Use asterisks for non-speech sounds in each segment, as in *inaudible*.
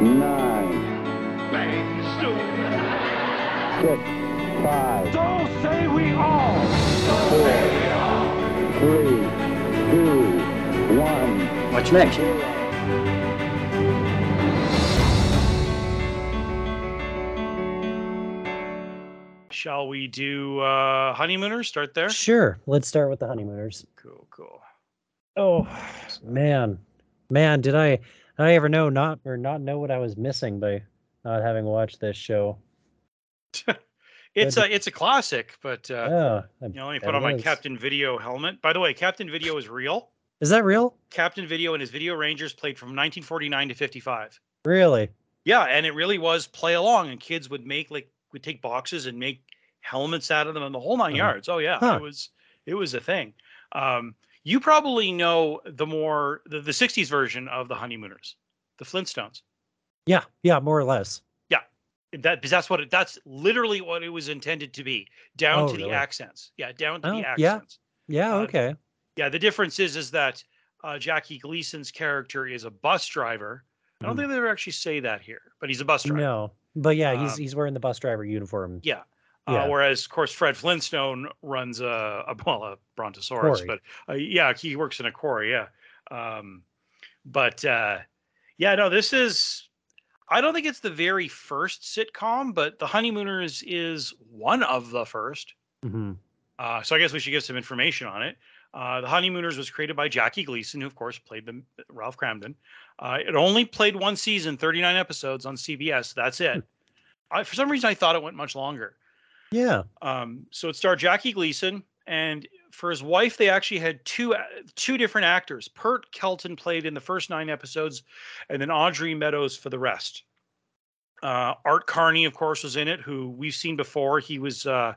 nine, Bang, six, five, So say we all. four, three, two, one. What's next? Shall we do uh honeymooners? Start there. Sure. Let's start with the honeymooners. Cool, cool. Oh man, man, did I did I ever know not or not know what I was missing by not having watched this show? *laughs* It's Good. a it's a classic, but uh, I you know, let me put on it my. Captain Video helmet. By the way, Captain Video is real. Is that real? Captain Video and his Video Rangers played from 1949 to 55. Really? Yeah, and it really was play along, and kids would make like would take boxes and make helmets out of them and the whole 9 Uh-huh. yards. Oh yeah, Huh. it was it was a thing. Um, you probably know the more the, the 60s version of the Honeymooners, the Flintstones. Yeah, yeah, more or less. That because that's what it, that's literally what it was intended to be, down Oh, to the accents. Yeah, down to Oh, the accents. Yeah, Uh, okay. Yeah, the difference is is that uh, Jackie Gleason's character is a bus driver. I don't Mhm. think they ever actually say that here, but he's a bus driver. No, but yeah, he's Um, he's wearing the bus driver uniform. Yeah. Uh, whereas, of course, Fred Flintstone runs a, a well, a brontosaurus, Quarry. but uh, yeah, he works in a quarry. Yeah. Um, but uh, yeah, no, this is. I don't think it's the very first sitcom, but The Honeymooners is one of the first. hmm Uh, so I guess we should give some information on it. Uh, the Honeymooners was created by Jackie Gleason, who of course played the, Ralph Kramden. Uh, it only played one season, 39 episodes on CBS. That's it. I, for some reason, I thought it went much longer. Yeah. Um, so it starred Jackie Gleason, and for his wife, they actually had two uh, two different actors. Pert Kelton played in the first nine episodes, and then Audrey Meadows for the rest. Uh, Art Carney, of course, was in it, who we've seen before. He was uh,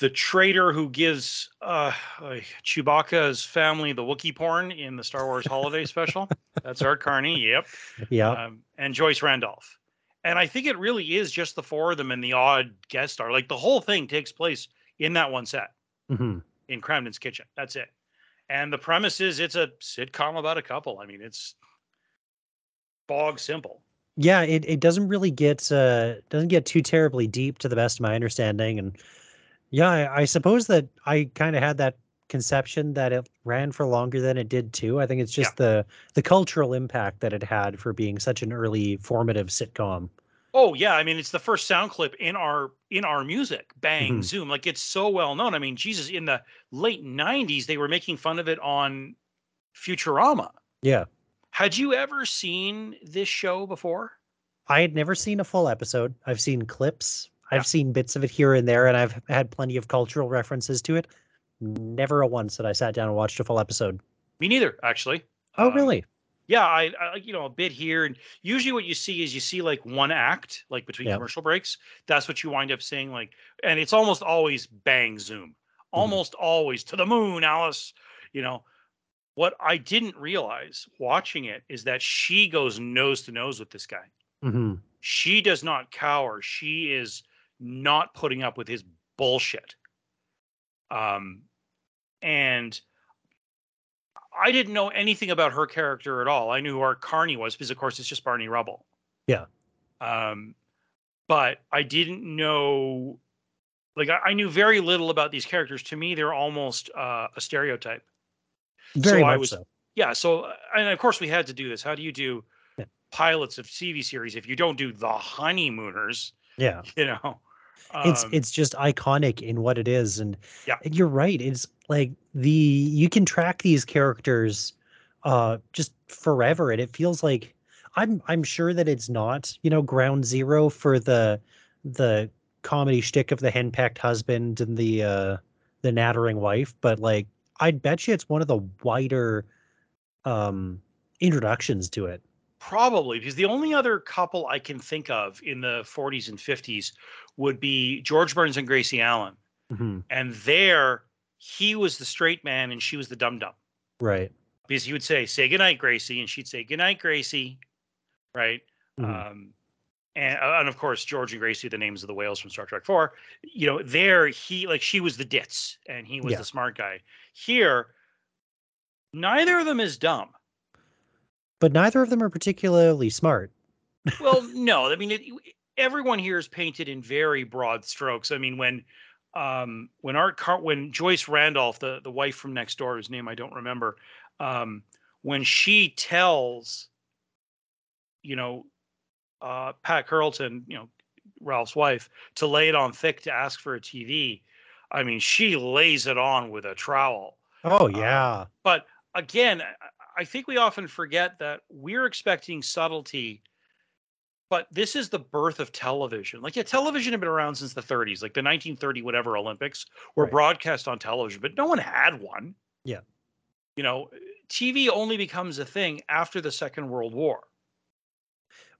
the traitor who gives uh, uh, Chewbacca's family the Wookiee porn in the Star Wars Holiday Special. *laughs* That's Art Carney. Yep Yeah. um, and Joyce Randolph. And I think it really is just the four of them and the odd guest star. Like the whole thing takes place in that one set hmm in Kramden's kitchen. That's it. And the premise is it's a sitcom about a couple. I mean, it's bog simple. Yeah, it, it doesn't really get uh doesn't get too terribly deep to the best of my understanding. And yeah, I, I suppose that I kind of had that conception that it ran for longer than it did too. I think it's just the the cultural impact that it had for being such an early formative sitcom. Oh yeah, I mean it's the first sound clip in our in our music. Bang Mhm. zoom, like it's so well known. I mean, Jesus, in the late '90s, they were making fun of it on Futurama. Yeah. Had you ever seen this show before? I had never seen a full episode. I've seen clips. Yeah. I've seen bits of it here and there, and I've had plenty of cultural references to it. Never a once that I sat down and watched a full episode. Me neither, actually. Oh, Um, really? Yeah, I, I you know a bit here, and usually what you see is you see like one act, like between Yeah. commercial breaks. That's what you wind up seeing, like, and it's almost always bang zoom, Mm-hmm. almost always to the moon, Alice. You know, what I didn't realize watching it is that she goes nose to nose with this guy. hmm She does not cower. She is not putting up with his bullshit. Um, and I didn't know anything about her character at all. I knew who Art Carney was because, of course, it's just Barney Rubble. Yeah. Um, but I didn't know, like, I, I knew very little about these characters. To me, they're almost uh, a stereotype. Very I much was- so. Yeah. So, uh, and of course, we had to do this. How do you do Yeah. pilots of TV series if you don't do the honeymooners? Yeah. *laughs* You know, it's Um, it's just iconic in what it is and Yeah. and you're right it's like the you can track these characters uh just forever and it feels like i'm i'm sure that it's not you know ground zero for the the comedy shtick of the henpecked husband and the uh the nattering wife but like i'd bet you it's one of the wider um introductions to it Probably because the only other couple I can think of in the 40s and 50s would be George Burns and Gracie Allen. Mhm. And there, he was the straight man and she was the dum dum. right Because he would say, Say goodnight, Gracie. And she'd say, Goodnight, Gracie. Right. Mhm. Um, and, uh, and of course, George and Gracie, the names of the whales from Star Trek 4. You know, there, he, like, she was the ditz and he was Yeah. the smart guy. Here, neither of them is dumb. But neither of them are particularly smart well, *laughs* no, I mean, it, everyone here is painted in very broad strokes. I mean, when um, when Art Car- when Joyce Randolph, the the wife from next door, whose name I don't remember, um, when she tells, you know, uh, Pat Carlton, you know, Ralph's wife, to lay it on thick to ask for a TV. I mean, she lays it on with a trowel. Oh Uh, yeah. But again, I- think we often forget that we're expecting subtlety, but this is the birth of television. Like, yeah, television had been around since the 30s, like the 1930 whatever Olympics were Right. broadcast on television, but no one had one. Yeah. You know, TV only becomes a thing after the Second World War.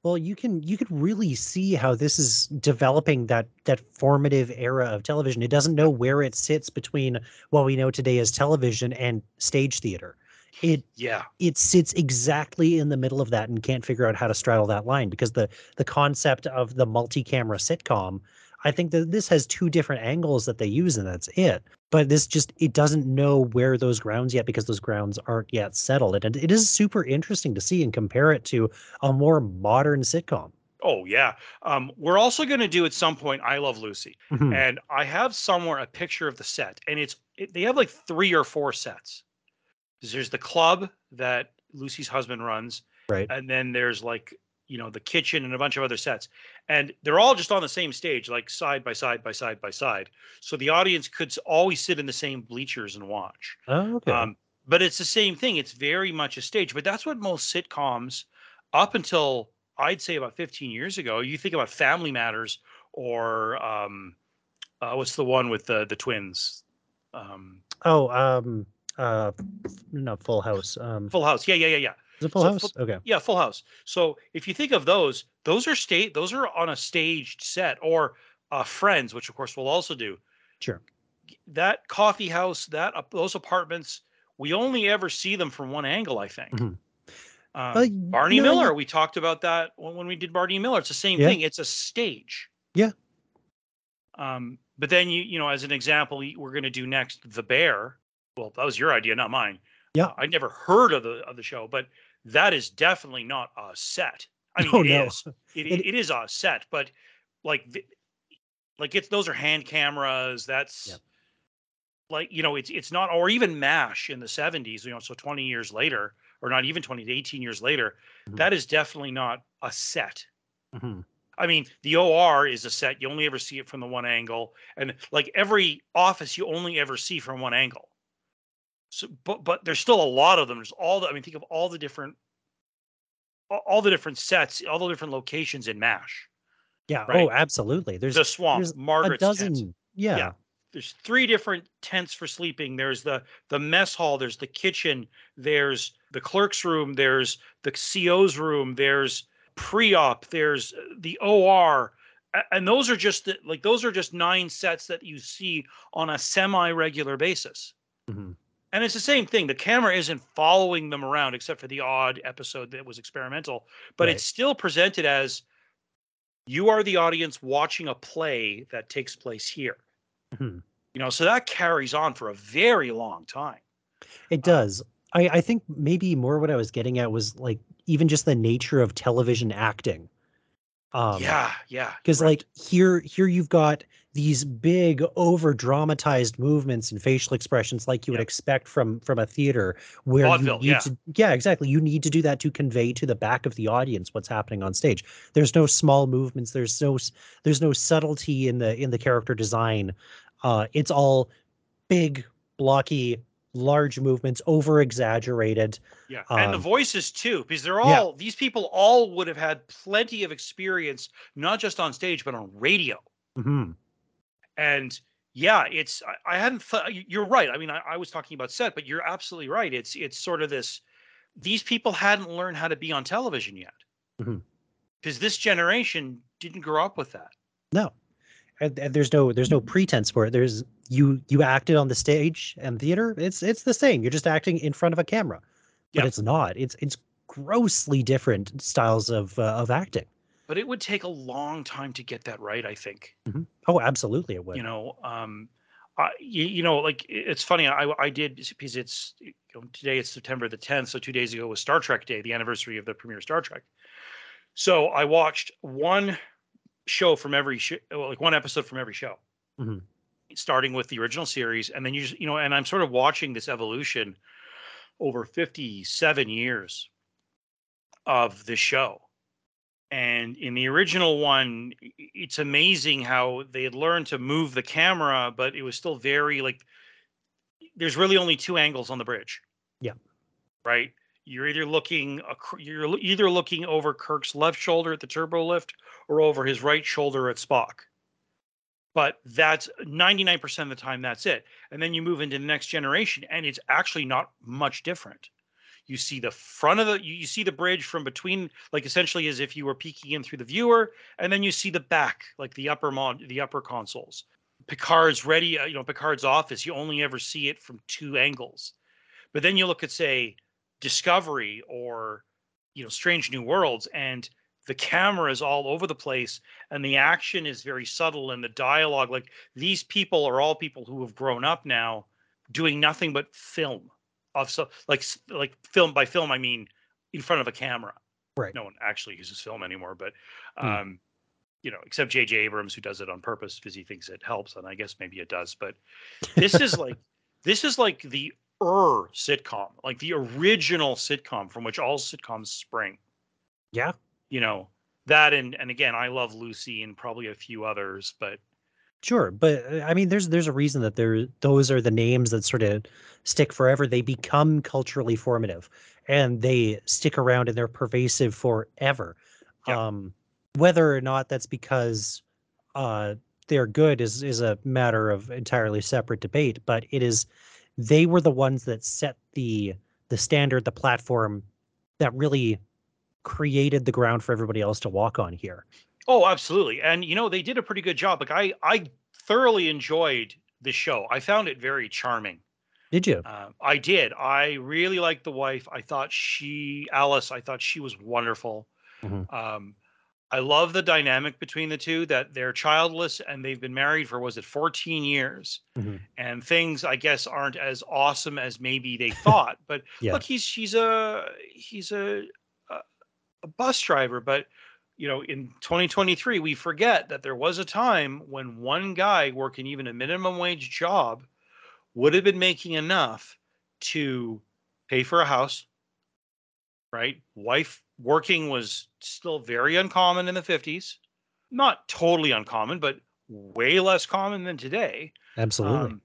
Well, you can you can really see how this is developing that that formative era of television. It doesn't know where it sits between what we know today as television and stage theater. It Yeah. it sits exactly in the middle of that and can't figure out how to straddle that line because the the concept of the multi-camera sitcom i think that this has two different angles that they use and that's it but this just it doesn't know where those grounds yet because those grounds aren't yet settled and it is super interesting to see and compare it to a more modern sitcom Oh, yeah. Um, we're also going to do at some point I Love Lucy. Mhm. and I have somewhere a picture of the set, and it's it, they have like three or four sets. There's the club that Lucy's husband runs, right and then there's like you know the kitchen and a bunch of other sets, and they're all just on the same stage, like side by side by side by side. So the audience could always sit in the same bleachers and watch. oh okay Um, but it's the same thing. It's very much a stage. But that's what most sitcoms, up until I'd say about 15 years ago, you think about Family Matters or um, uh, what's the one with the the twins? Um, oh um uh no full house um Full House. Yeah, yeah, yeah, yeah. is it full so house Full- okay Yeah, Full House. So if you think of those, those are state. Those are on a staged set or uh, Friends, which of course we'll also do. sure That coffee house, that ap- those apartments, we only ever see them from one angle. I think. Mhm. Um, Uh, Barney no, Miller. We talked about that when, when we did Barney Miller. It's the same Yeah. thing. It's a stage. Yeah. Um, but then you you know, as an example, we're going to do next The Bear. Well, that was your idea, not mine. Yeah. Uh, I'd never heard of the of the show, but that is definitely not a set. I mean, Oh, it no. is. It, It- it is a set, but like like it's those are hand cameras. That's Yep. like you know it's it's not or even mash in the 70s you know so 20 years later or not even 20 18 years later Mhm. that is definitely not a set Mhm. i mean the or is a set you only ever see it from the one angle and like every office you only ever see from one angle so but but there's still a lot of them there's all the i mean think of all the different all- the different sets all the different locations in mash yeah Right. oh absolutely there's the swamp there's a margaret's dozen tent. yeah, Yeah. there's three different tents for sleeping there's the the mess hall there's the kitchen there's the clerk's room there's the co's room there's pre-op there's uh, the or and those are just the, like those are just nine sets that you see on a semi-regular basis Mhm. And it's the same thing the camera isn't following them around except for the odd episode that was experimental but Right. it's still presented as you are the audience watching a play that takes place here Mhm. you know so that carries on for a very long time It does. I, I think maybe more what I was getting at was like even just the nature of television acting. Um, yeah yeah because right. like here here you've got these big over dramatized movements and facial expressions like you would expect from from a theater where Vaudeville, you need yeah. to yeah exactly you need to do that to convey to the back of the audience what's happening on stage there's no small movements there's no there's no subtlety in the in the character design uh it's all big blocky large movements over exaggerated yeah and the um, voices too because they're yeah. all these people all would have had plenty of experience not just on stage but on radio Mhm. and yeah it's i, I hadn't thought you- you're right i mean I, I was talking about set but you're absolutely right it's it's sort of this these people hadn't learned how to be on television yet Mhm. because this generation didn't grow up with that No, and, and there's no there's no pretense for it. There's you you acted on the stage and theater. It's it's the same. You're just acting in front of a camera, but Yeah. it's not. It's it's grossly different styles of uh, of acting. but it would take a long time to get that right i think Oh, absolutely, it would. you know um I, you, you know like it's funny i i did because it's you know, today it's september the 10th so two days ago was star trek day the anniversary of the premiere of star trek So I watched one show from every sh- well, like one episode from every show, Mhm. Starting with the original series, and then you just you know, and I'm sort of watching this evolution over 57 years of the show. And in the original one, it's amazing how they had learned to move the camera, but it was still very like there's really only two angles on the bridge. Yeah. Right. You're either looking you're either looking over Kirk's left shoulder at the turbo lift or over his right shoulder at Spock. But that's 99% of the time that's it. And then you move into the next generation and it's actually not much different. You see the front of the you see the bridge from between like essentially as if you were peeking in through the viewer and then you see the back like the upper mod the upper consoles. Picard's ready, uh, you know, Picard's office, you only ever see it from two angles. But then you look at say Discovery or you know Strange New Worlds and the camera is all over the place and the action is very subtle and the dialogue like these people are all people who have grown up now doing nothing but film of so like like film by film I mean in front of a camera. Right. No one actually uses film anymore, but Hmm. um you know, except J.J. Abrams who does it on purpose because he thinks it helps, and I guess maybe it does. But this is like *laughs* this is like the er sitcom, like the original sitcom from which all sitcoms spring. Yeah. You know that, and and again, I love Lucy and probably a few others, but Sure, but uh, I mean, there's there's a reason that there those are the names that sort of stick forever. They become culturally formative, and they stick around and they're pervasive forever. Yeah. Um, whether or not that's because uh, they're good is is a matter of entirely separate debate. But it is they were the ones that set the the standard, the platform that really created the ground for everybody else to walk on here. Oh, absolutely. And you know, they did a pretty good job. Like I I thoroughly enjoyed the show. I found it very charming. Did you? Uh, I did. I really liked the wife. I thought she Alice, I thought she was wonderful. Mhm. Um I love the dynamic between the two that they're childless and they've been married for was it 14 years. Mhm. And things I guess aren't as awesome as maybe they thought. But *laughs* Yeah. look, he's he's a he's a, a bus driver, but you know, in 2023, we forget that there was a time when one guy working even a minimum wage job would have been making enough to pay for a house, right? Wife working was still very uncommon in the 50s. Not totally uncommon, but way less common than today. Absolutely. Um,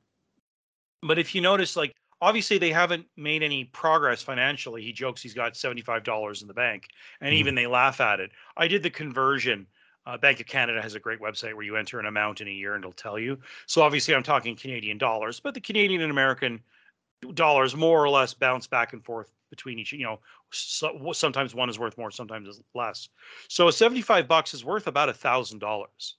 but if you notice, like obviously they haven't made any progress financially. He jokes he's got seventy-five dollars in the bank, and Mhm. even they laugh at it. I did the conversion. Uh, bank of Canada has a great website where you enter an amount in a year and it'll tell you. So obviously I'm talking Canadian dollars, but the Canadian and American dollars more or less bounce back and forth between each. You know, so, sometimes one is worth more, sometimes it's less. So 75 bucks is worth about a thousand dollars.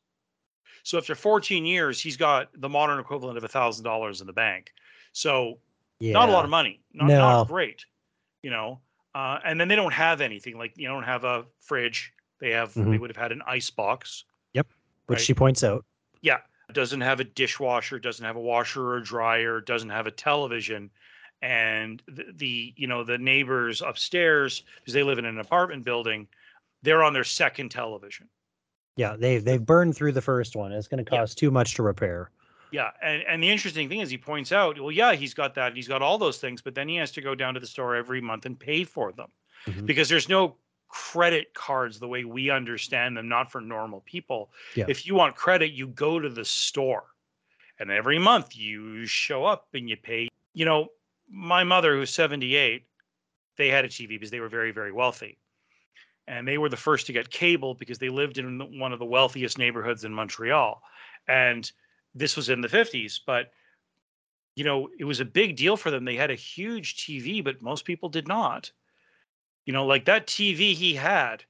So after 14 years, he's got the modern equivalent of a thousand dollars in the bank. So yeah. not a lot of money, not, No. not great, you know. Uh, and then they don't have anything like you don't have a fridge. They have they Mhm. would have had an ice box. Yep, which right. she points out. Yeah, doesn't have a dishwasher, doesn't have a washer or dryer, doesn't have a television, and the, the you know the neighbors upstairs because they live in an apartment building, they're on their second television. Yeah, they've they've burned through the first one. It's going to Yeah. cost too much to repair. Yeah, and and the interesting thing is he points out, well, yeah, he's got that, he's got all those things, but then he has to go down to the store every month and pay for them Mhm. because there's no credit cards the way we understand them, not for normal people. Yeah. If you want credit, you go to the store, and every month you show up and you pay. You know, my mother, who's 78, they had a TV because they were very, very wealthy. And they were the first to get cable because they lived in one of the wealthiest neighborhoods in Montreal. And this was in the 50s, but you know, it was a big deal for them. They had a huge TV, but most people did not. You know, like that TV he had,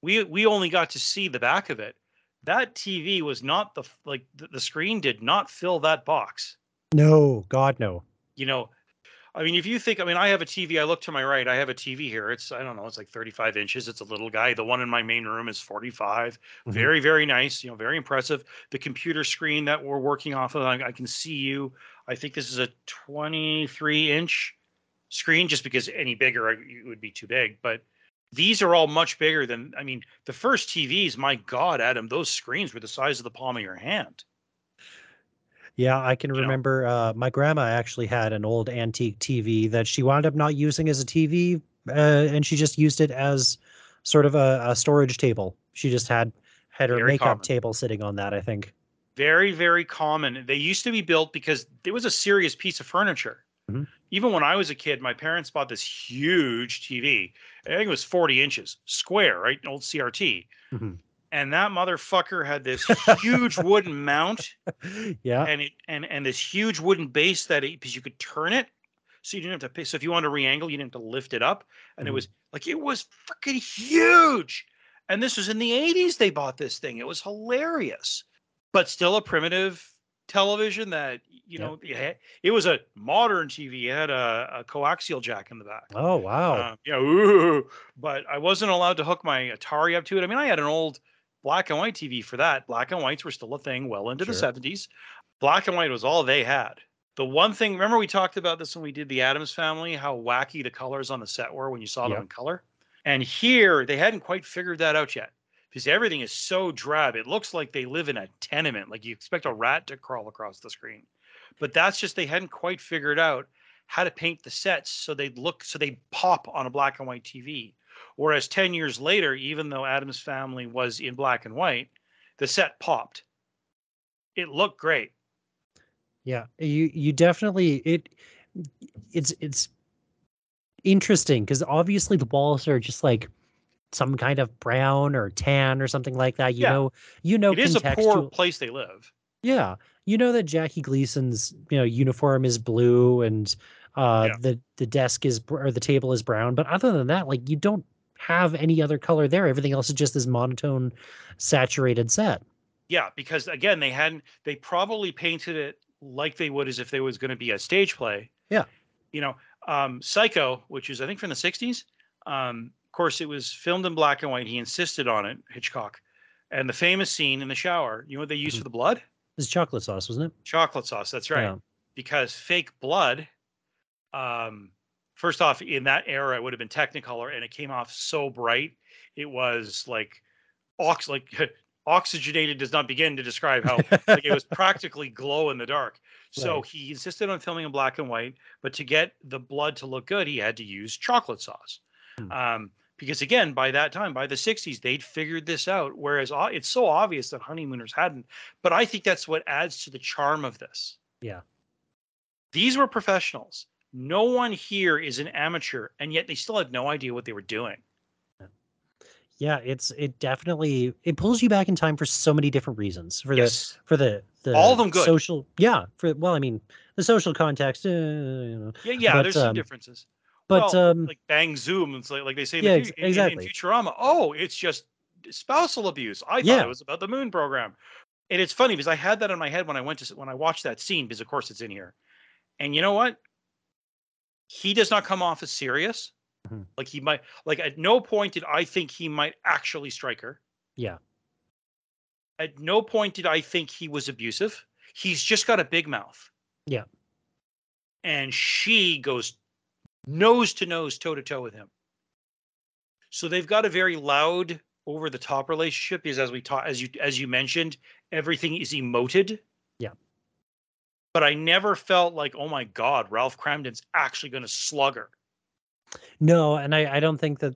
we we only got to see the back of it. That TV was not the like the, the screen did not fill that box. No, God, no. You know, I mean, if you think, I mean, I have a TV. I look to my right. I have a TV here. It's I don't know. It's like 35 inches. It's a little guy. The one in my main room is 45. Mhm. Very very nice. You know, very impressive. The computer screen that we're working off of, I, I can see you. I think this is a 23 inch screen. Just because any bigger it would be too big, but these are all much bigger than I mean, the first TVs, my God, Adam, those screens were the size of the palm of your hand. Yeah, I can You remember uh, my grandma actually had an old antique TV that she wound up not using as a TV, uh, and she just used it as sort of a, a storage table. She just had had her Very makeup common. table sitting on that. I think. Very, very common. They used to be built because it was a serious piece of furniture. Mhm. Even when I was a kid, my parents bought this huge TV. I think it was 40 inches square, right? An old CRT. Mhm. And that motherfucker had this huge *laughs* wooden mount yeah. and it and and this huge wooden base that it, because you could turn it so you didn't have to pay so if you wanted to re-angle you didn't have to lift it up and it Mhm. was like it was freaking huge and this was in the 80s they bought this thing it was hilarious but still a primitive television that you know it, it was a modern tv it had a, a coaxial jack in the back Oh wow. um, yeah, ooh, but I wasn't allowed to hook my Atari up to it. I mean, I had an old black and white TV for that. Black and whites were still a thing well into Sure. the 70s. Black and white was all they had. The one thing, remember we talked about this when we did the Addams family, how wacky the colors on the set were when you saw them Yep. in color. And here they hadn't quite figured that out yet because everything is so drab. It looks like they live in a tenement, like you expect a rat to crawl across the screen. But that's just they hadn't quite figured out how to paint the sets so they'd look so they'd pop on a black and white TV. Whereas 10 years later, even though Addams family was in black and white, the set popped. It looked great. Yeah, you you definitely it it's it's interesting because obviously the walls are just like some kind of brown or tan or something like that. You Yeah. know, you know, it is a poor place they live. Yeah, you know that Jackie Gleason's you know uniform is blue and uh Yeah. the the desk is or the table is brown, but other than that, like you don't have any other color there. Everything else is just this monotone, saturated set. Yeah, because again, they hadn't they probably painted it like they would as if there was going to be a stage play. Yeah. You know, um Psycho, which is I think from the 60s. Um of course it was filmed in black and white. He insisted on it, Hitchcock. And the famous scene in the shower, you know what they used Mhm. for the blood? This is chocolate sauce, wasn't it? Chocolate sauce. That's right. Yeah. Because fake blood, um, first off, in that era, it would have been Technicolor, and it came off so bright, it was like ox like *laughs* oxygenated does not begin to describe how like it was *laughs* practically glow in the dark. So Right. he insisted on filming in black and white, but to get the blood to look good, he had to use chocolate sauce. Hmm. Um, because again, by that time, by the 60s, they'd figured this out. Whereas o- it's so obvious that honeymooners hadn't. But I think that's what adds to the charm of this. Yeah. These were professionals. No one here is an amateur, and yet they still had no idea what they were doing. Yeah, it's it definitely it pulls you back in time for so many different reasons. For Yes. the for the the All of them good. social yeah for well I mean the social context uh, you know Yeah, yeah, But, there's some um, differences. but Well, um like bang zoom, it's like, like they say in, Yeah, the, ex- fu- in- in- exactly. Futurama. Oh, it's just spousal abuse. I thought Yeah. it was about the moon program. And it's funny because I had that in my head when I went to when I watched that scene because of course it's in here. And you know what? He does not come off as serious. Mhm. Like he might like at no point did I think he might actually strike her. yeah At no point did I think he was abusive. He's just got a big mouth. Yeah. And she goes nose to nose, toe to toe with him. So they've got a very loud, over the top relationship because as we taught as you as you mentioned, everything is emoted. Yeah. But I never felt like, oh my God, Ralph Kramden's actually gonna slug her. no and I I don't think that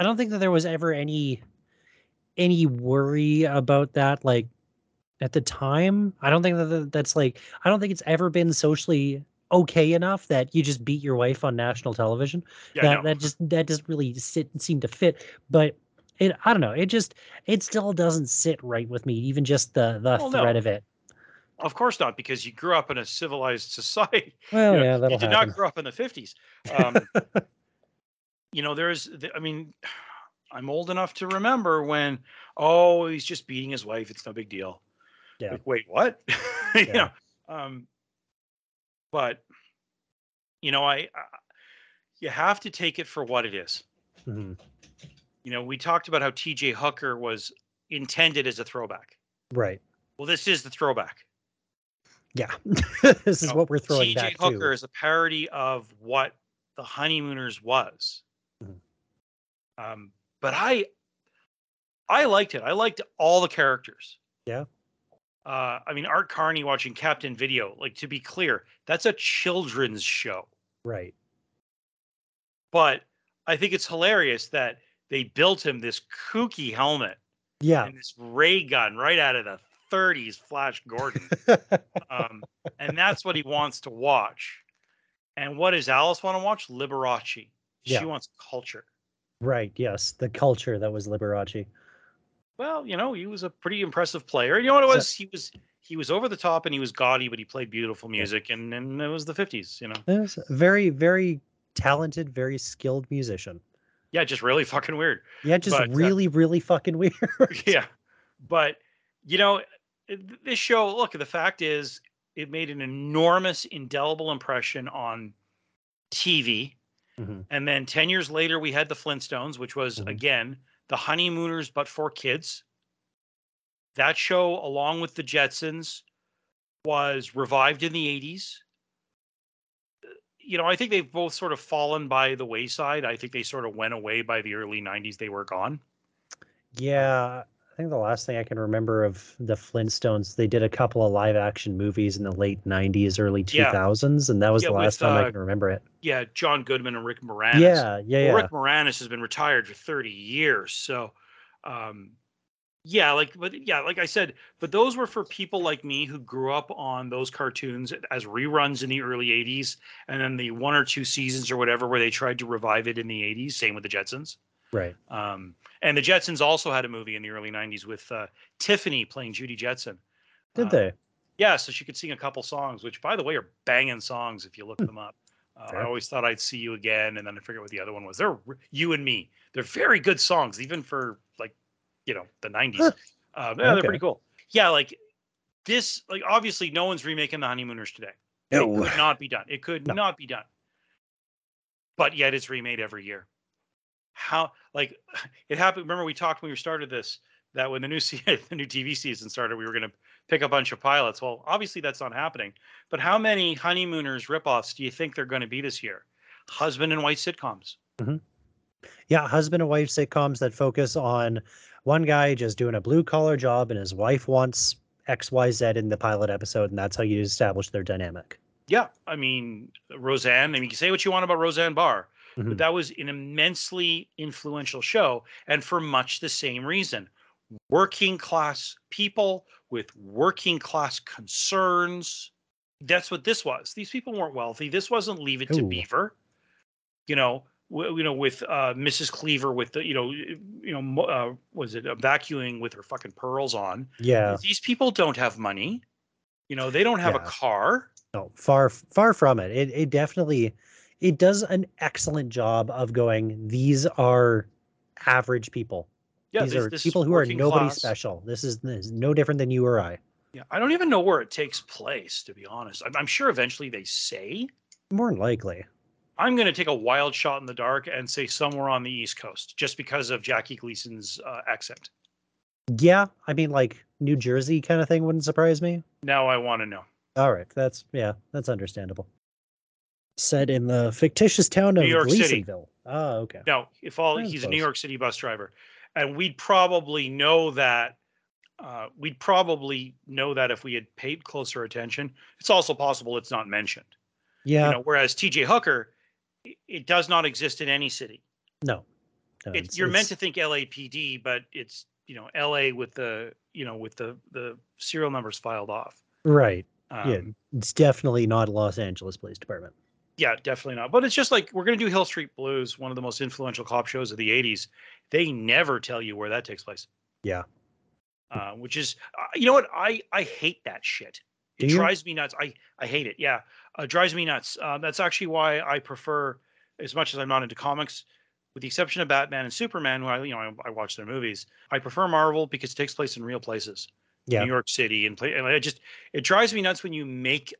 I don't think that there was ever any any worry about that like at the time I don't think that that- that's like I don't think it's ever been socially okay enough that you just beat your wife on national television Yeah, that no. that just that doesn't really sit seem to fit but it i don't know it just it still doesn't sit right with me even just the the Well, no. threat of it of course not, because you grew up in a civilized *laughs* society. well you know, yeah that'll you did happen not grow up in the 50s. *laughs* Um, you know, there's, I mean, *sighs* I'm old enough to remember when, oh, he's just beating his wife. It's no big deal. Yeah. Like, wait, what? *laughs* you Yeah. know, um, but, you know, I, I, you have to take it for what it is. Mhm. You know, we talked about how TJ Hooker was intended as a throwback. right Well, this is the throwback. Yeah *laughs* this is what we're throwing back Hooker to is a parody of what the Honeymooners was. Mhm. Um, but I, I liked it. I liked all the characters. Yeah. Uh, I mean, Art Carney watching Captain Video. Like to be clear, that's a children's show. Right. But I think it's hilarious that they built him this kooky helmet Yeah. and this ray gun right out of the 30s Flash Gordon. *laughs* um, and that's what he wants to watch. And what does Alice want to watch? Liberace. She wants culture. right. Yes. The culture that was Liberace. Well, you know, he was a pretty impressive player. You know what it was? He was he was over the top and he was gaudy, but he played beautiful music, and and it was the 50s. You know, He was a very, very talented, very skilled musician. yeah, just really *laughs* fucking weird. Yeah, just But, uh, really, really fucking weird. *laughs* yeah, but you know, it- this show. Look, the fact is, it made an enormous, indelible impression on TV. Mhm. And then 10 years later, we had the Flintstones, which was, Mhm. again, the honeymooners, but for kids. That show, along with the Jetsons, was revived in the 80s. You know, I think they've both sort of fallen by the wayside. I think they sort of went away by the early 90s. They were gone. Yeah, think the last thing I can remember of the Flintstones, they did a couple of live action movies in the late 90s, early Yeah. 2000s, and that was Yeah, the with, last time I uh, can remember it. Yeah, John Goodman and Rick Moranis. Yeah, yeah, Well, yeah. Rick Moranis has been retired for 30 years. So, um, yeah, like, but yeah, like I said, but those were for people like me who grew up on those cartoons as reruns in the early 80s and then the one or two seasons or whatever where they tried to revive it in the 80s. Same with the Jetsons. Right. Um, and the Jetsons also had a movie in the early 90s with uh, Tiffany playing Judy Jetson. Did Uh, they? Yeah, so she could sing a couple songs, which, by the way, are banging songs if you look them up. Uh, I always thought I'd see you again, and then I forget what the other one was. They're you and me. They're very good songs, even for like, you know, the '90s. Huh. Um, yeah, they're pretty cool. Yeah, like this. Like obviously, no one's remaking the Honeymooners today. It could not be done. It could No. not be done. But yet, it's remade every year. How like *sighs* it happened? Remember we talked when we started this that when the new *laughs* se- the new TV season started, we were going to pick a bunch of pilots. Well, obviously that's not happening. But how many honeymooners ripoffs do you think they're going to be this year? Husband and wife sitcoms. Mm-hmm. Yeah, husband and wife sitcoms that focus on one guy just doing a blue collar job and his wife wants XYZ in the pilot episode, and that's how you establish their dynamic. Yeah, I mean Roseanne. I mean, you can say what you want about Roseanne Barr, Mhm. but that was an immensely influential show, and for much the same reason. Working class people with working class concerns. That's what this was. These people weren't wealthy. This wasn't Leave It to Beaver. You know, w- you know, with uh, Mrs. Cleaver with the, you know, you know, uh, was it uh, vacuuming with her fucking pearls on? Yeah, These people don't have money. You know, they don't have a car. no, far far from it. It it definitely it does an excellent job of going. These are average people. Yeah, These this- are this people who are nobody class. special. This is, this is no different than you or I. Yeah, I don't even know where it takes place, to be honest. I'm, I'm sure eventually they say. More than likely. I'm going to take a wild shot in the dark and say somewhere on the East Coast, just because of Jackie Gleason's uh, accent. Yeah, I mean, like New Jersey kind of thing wouldn't surprise me. Now I want to know. All right, that's yeah, that's understandable. Set in the fictitious town of New York City. Oh, okay. No, if all That's he's a New. York City bus driver, and we'd probably know that. Uh, we'd probably know that if we had paid closer attention. It's also possible it's not mentioned. Yeah, You know, whereas T.J. Hooker, it does not exist in any city. no. no, it, it's- you're meant to think LAPD, but it's you know LA with the you know with the the serial numbers filed off. right. Um, yeah, it's definitely not Los Angeles Police Department. Yeah, definitely not. But it's just like we're gonna do Hill Street Blues, one of the most influential cop shows of the '80s. They never tell you where that takes place. Yeah. Uh, which is, uh, you know what? I I hate that shit. It drives me nuts. I I hate it. Yeah, uh, drives me nuts. Uh, that's actually why I prefer, as much as I'm not into comics, with the exception of Batman and Superman, who I you know I, I watch their movies. I prefer Marvel because it takes place in real places. Yeah. New York City and play and I just it drives me nuts when you make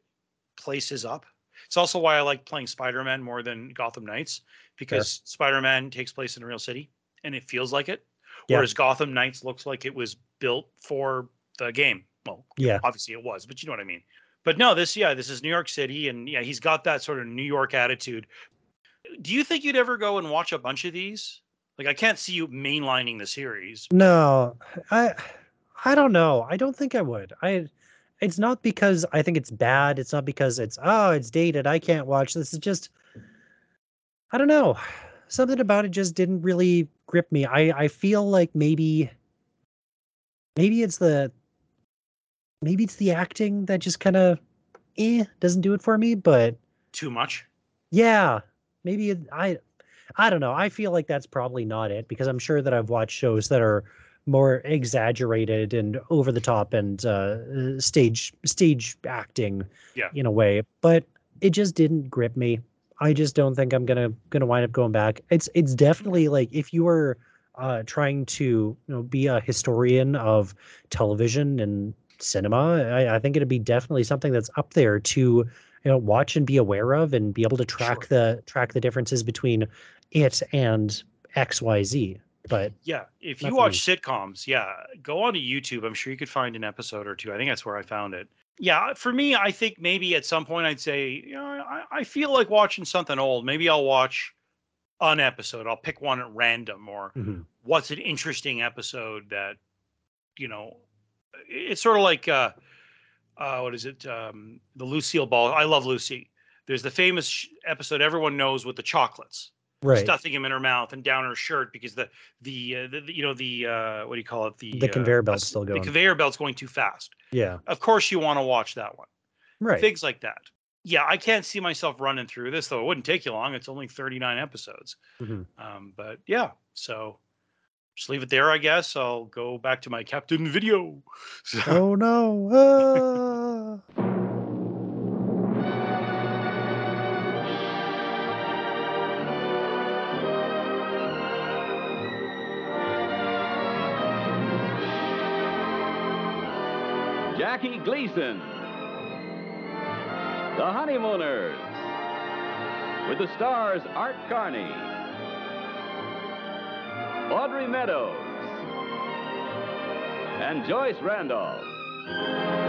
places up. It's also why I like playing Spider-Man more than Gotham Knights because Spider-Man takes place in a real city and it feels like it. Yeah. Whereas Gotham Knights looks like it was built for the game. Well, Yeah, obviously it was, but you know what I mean. But no, this yeah, this is New York City and yeah, he's got that sort of New York attitude. Do you think you'd ever go and watch a bunch of these? Like I can't see you mainlining the series. No, I I don't know. I don't think I would. I it's not because I think it's bad. It's not because it's oh, it's dated. I can't watch this. It's just I don't know. Something about it just didn't really grip me. I I feel like maybe maybe it's the maybe it's the acting that just kind of eh doesn't do it for me, but Too much. yeah, maybe it, I I don't know. I feel like that's probably not it because I'm sure that I've watched shows that are more exaggerated and over the top and uh, uh, stage stage acting Yeah. in a way, but it just didn't grip me. I just don't think I'm gonna gonna wind up going back. It's it's definitely like if you were uh, trying to you know be a historian of television and cinema, I, I think it'd be definitely something that's up there to you know watch and be aware of and be able to track Sure. the track the differences between it and X Y Z. But Yeah, if you watch sitcoms, yeah, go onto YouTube. I'm sure you could find an episode or two. I think that's where I found it. Yeah, for me, I think maybe at some point I'd say, you know, I, I feel like watching something old. Maybe I'll watch an episode. I'll pick one at random or mhm, what's an interesting episode that, you know, it's sort of like uh, uh, what is it? Um, the Lucille Ball. I love Lucy. There's the famous sh- episode everyone knows with the chocolates right, stuffing him in her mouth and down her shirt because the the, uh, the, the- you know the uh, what do you call it the The uh, conveyor belt's still the going. conveyor belt's going too fast. yeah, Of course, you want to watch that one. right. Things like that. Yeah, I can't see myself running through this though. It wouldn't take you long. It's only 39 episodes. mhm. Um, but yeah, so just leave it there. I guess I'll go back to my Captain Video. *laughs* So, Oh no! ah. The Honeymooners. With the stars Art Carney, Audrey Meadows, and Joyce Randolph.